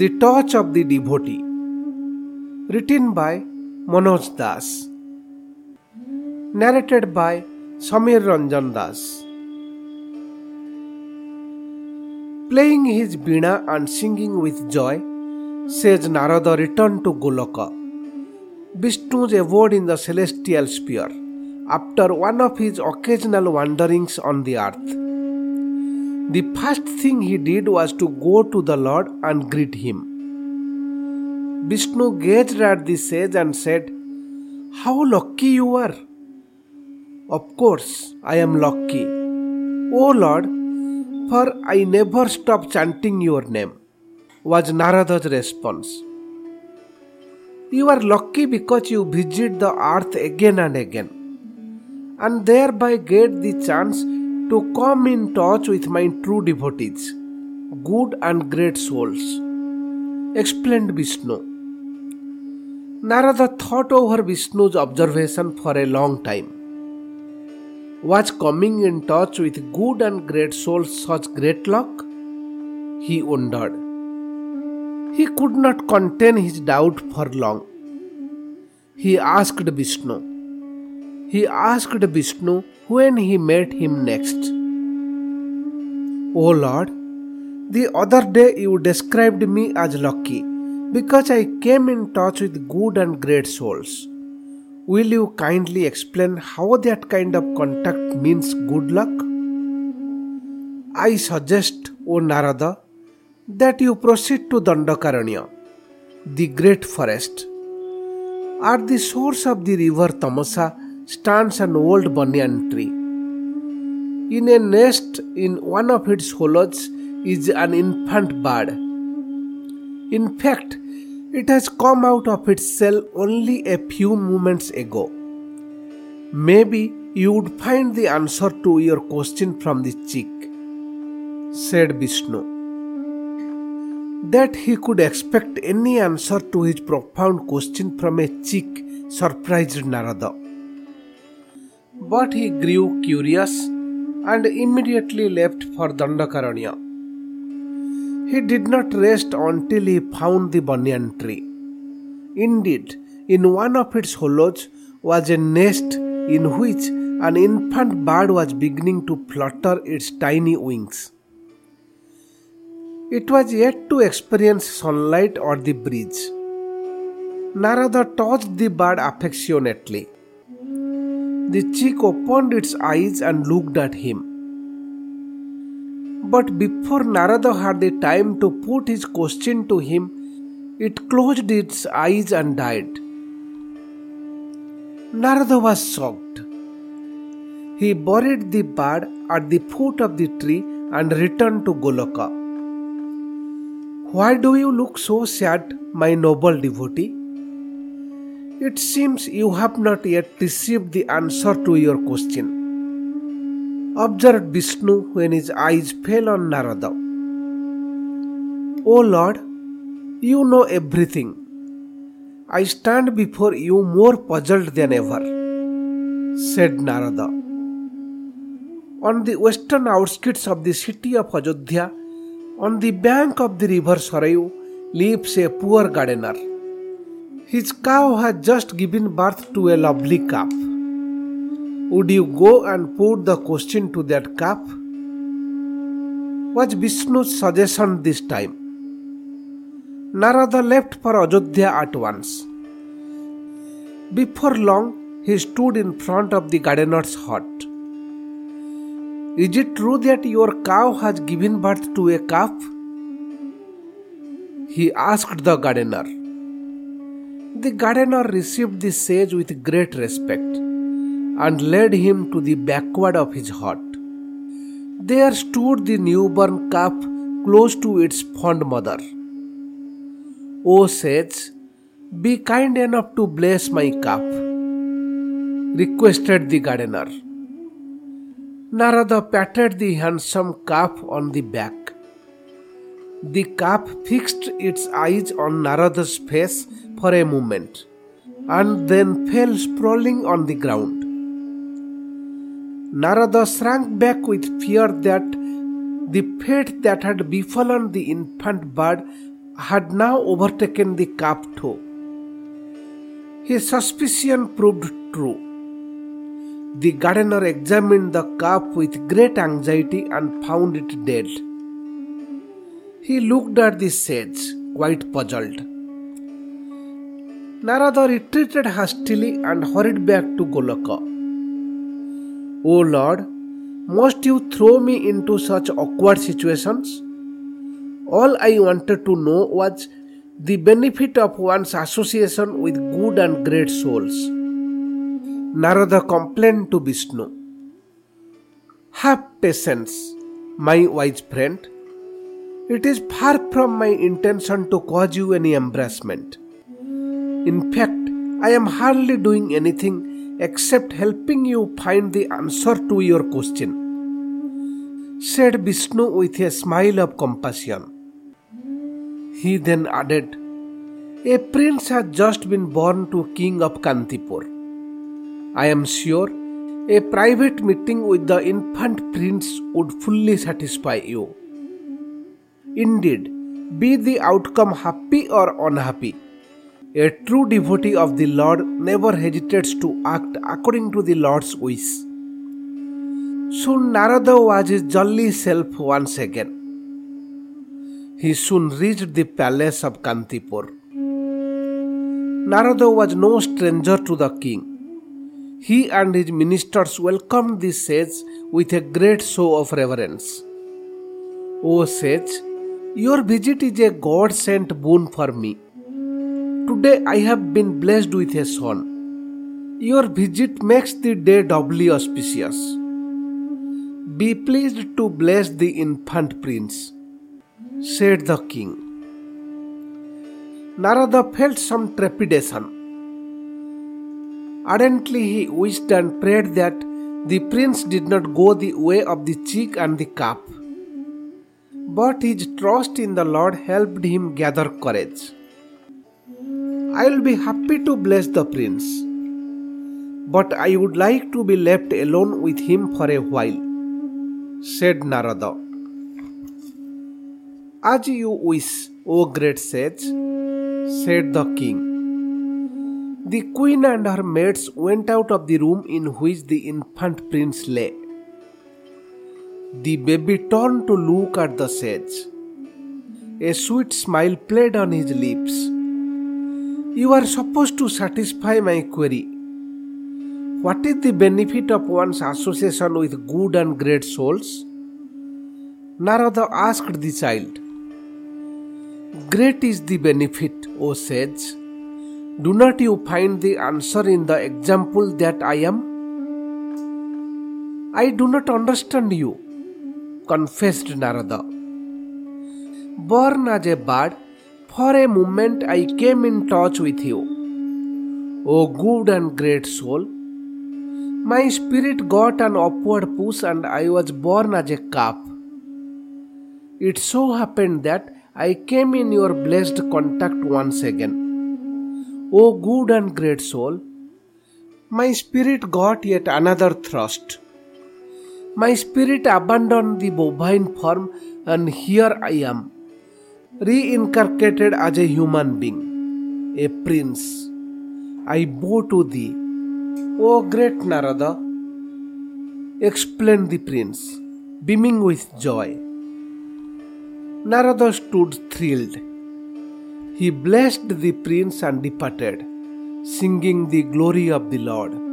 The Touch of the Devotee, written by Manoj Das, narrated by Samir Ranjan Das. Playing his Bina and singing with joy, says Narada returned to Goloka. Vishnu's abode in the celestial sphere after one of his occasional wanderings on the earth. The first thing he did was to go to the Lord and greet him. Vishnu gazed at the sage and said, How lucky you are! Of course, I am lucky. O Lord, for I never stop chanting your name, was Narada's response. You are lucky because you visit the earth again and again, and thereby get the chance to come in touch with my true devotees, good and great souls, explained Vishnu. Narada thought over Vishnu's observation for a long time. Was coming in touch with good and great souls such great luck? He wondered. He could not contain his doubt for long. He asked Vishnu. He asked Vishnu when he met him next. O Lord, the other day you described me as lucky because I came in touch with good and great souls. Will you kindly explain how that kind of contact means good luck? I suggest, O Narada, that you proceed to Dandakaranya, the great forest. At the source of the river Tamasa stands an old banyan tree. In a nest in one of its hollows is an infant bird. In fact, it has come out of its shell only a few moments ago. Maybe you would find the answer to your question from the chick, said Vishnu. That he could expect any answer to his profound question from a chick surprised Narada. But he grew curious and immediately left for Dandakaranya. He did not rest until he found the banyan tree. Indeed, in one of its hollows was a nest in which an infant bird was beginning to flutter its tiny wings. It was yet to experience sunlight or the breeze. Narada touched the bird affectionately. The chick opened its eyes and looked at him. But before Narada had the time to put his question to him, it closed its eyes and died. Narada was shocked. He buried the bird at the foot of the tree and returned to Goloka. Why do you look so sad, my noble devotee? It seems you have not yet received the answer to your question observed Vishnu when his eyes fell on Narada. O Lord, you know everything. I stand before you more puzzled than ever, said Narada. On the western outskirts of the city of Ajodhya, on the bank of the river Sarayu, lives a poor gardener. His cow had just given birth to a lovely calf. Would you go and put the question to that calf? Was Vishnu's suggestion this time? Narada left for Ajodhya at once. Before long, he stood in front of the gardener's hut. Is it true that your cow has given birth to a calf? He asked the gardener. The gardener received the sage with great respect and led him to the backward of his hut. There stood the newborn calf close to its fond mother. O sage, be kind enough to bless my calf, requested the gardener. Narada patted the handsome calf on the back. The calf fixed its eyes on Narada's face for a moment and then fell sprawling on the ground. Narada shrank back with fear that the fate that had befallen the infant bird had now overtaken the calf too. His suspicion proved true. The gardener examined the calf with great anxiety and found it dead. He looked at the sage, quite puzzled. Narada retreated hastily and hurried back to Goloka. O Lord, must you throw me into such awkward situations? All I wanted to know was the benefit of one's association with good and great souls. Narada complained to Vishnu. Have patience, my wise friend. It is far from my intention to cause you any embarrassment. In fact, I am hardly doing anything except helping you find the answer to your question, said Vishnu with a smile of compassion. He then added, A prince has just been born to King of Kantipur. I am sure a private meeting with the infant prince would fully satisfy you. Indeed, be the outcome happy or unhappy, a true devotee of the Lord never hesitates to act according to the Lord's wish. Soon Narada was his jolly self once again. He soon reached the palace of Kantipur. Narada was no stranger to the king. He and his ministers welcomed the sage with a great show of reverence. O sage, your visit is a God sent boon for me. Today I have been blessed with a son. Your visit makes the day doubly auspicious. Be pleased to bless the infant prince said the king. Narada felt some trepidation. Ardently he wished and prayed that the prince did not go the way of the cheek and the cup. But his trust in the Lord helped him gather courage. I will be happy to bless the prince, but I would like to be left alone with him for a while, said Narada. As you wish, O great sage, said the king. The queen and her maids went out of the room in which the infant prince lay. The baby turned to look at the sage. A sweet smile played on his lips. You are supposed to satisfy my query. What is the benefit of one's association with good and great souls? Narada asked the child. Great is the benefit, O sage. Do not you find the answer in the example that I am? I do not understand you, confessed Narada. Born as a bird, for a moment I came in touch with you. O good and great soul, my spirit got an upward push and I was born as a calf. It so happened that I came in your blessed contact once again. O good and great soul, my spirit got yet another thrust. My spirit abandoned the bovine form, and here I am, reincarnated as a human being, a prince. I bow to thee, O great Narada, explained the prince, beaming with joy. Narada stood thrilled. He blessed the prince and departed, singing the glory of the Lord.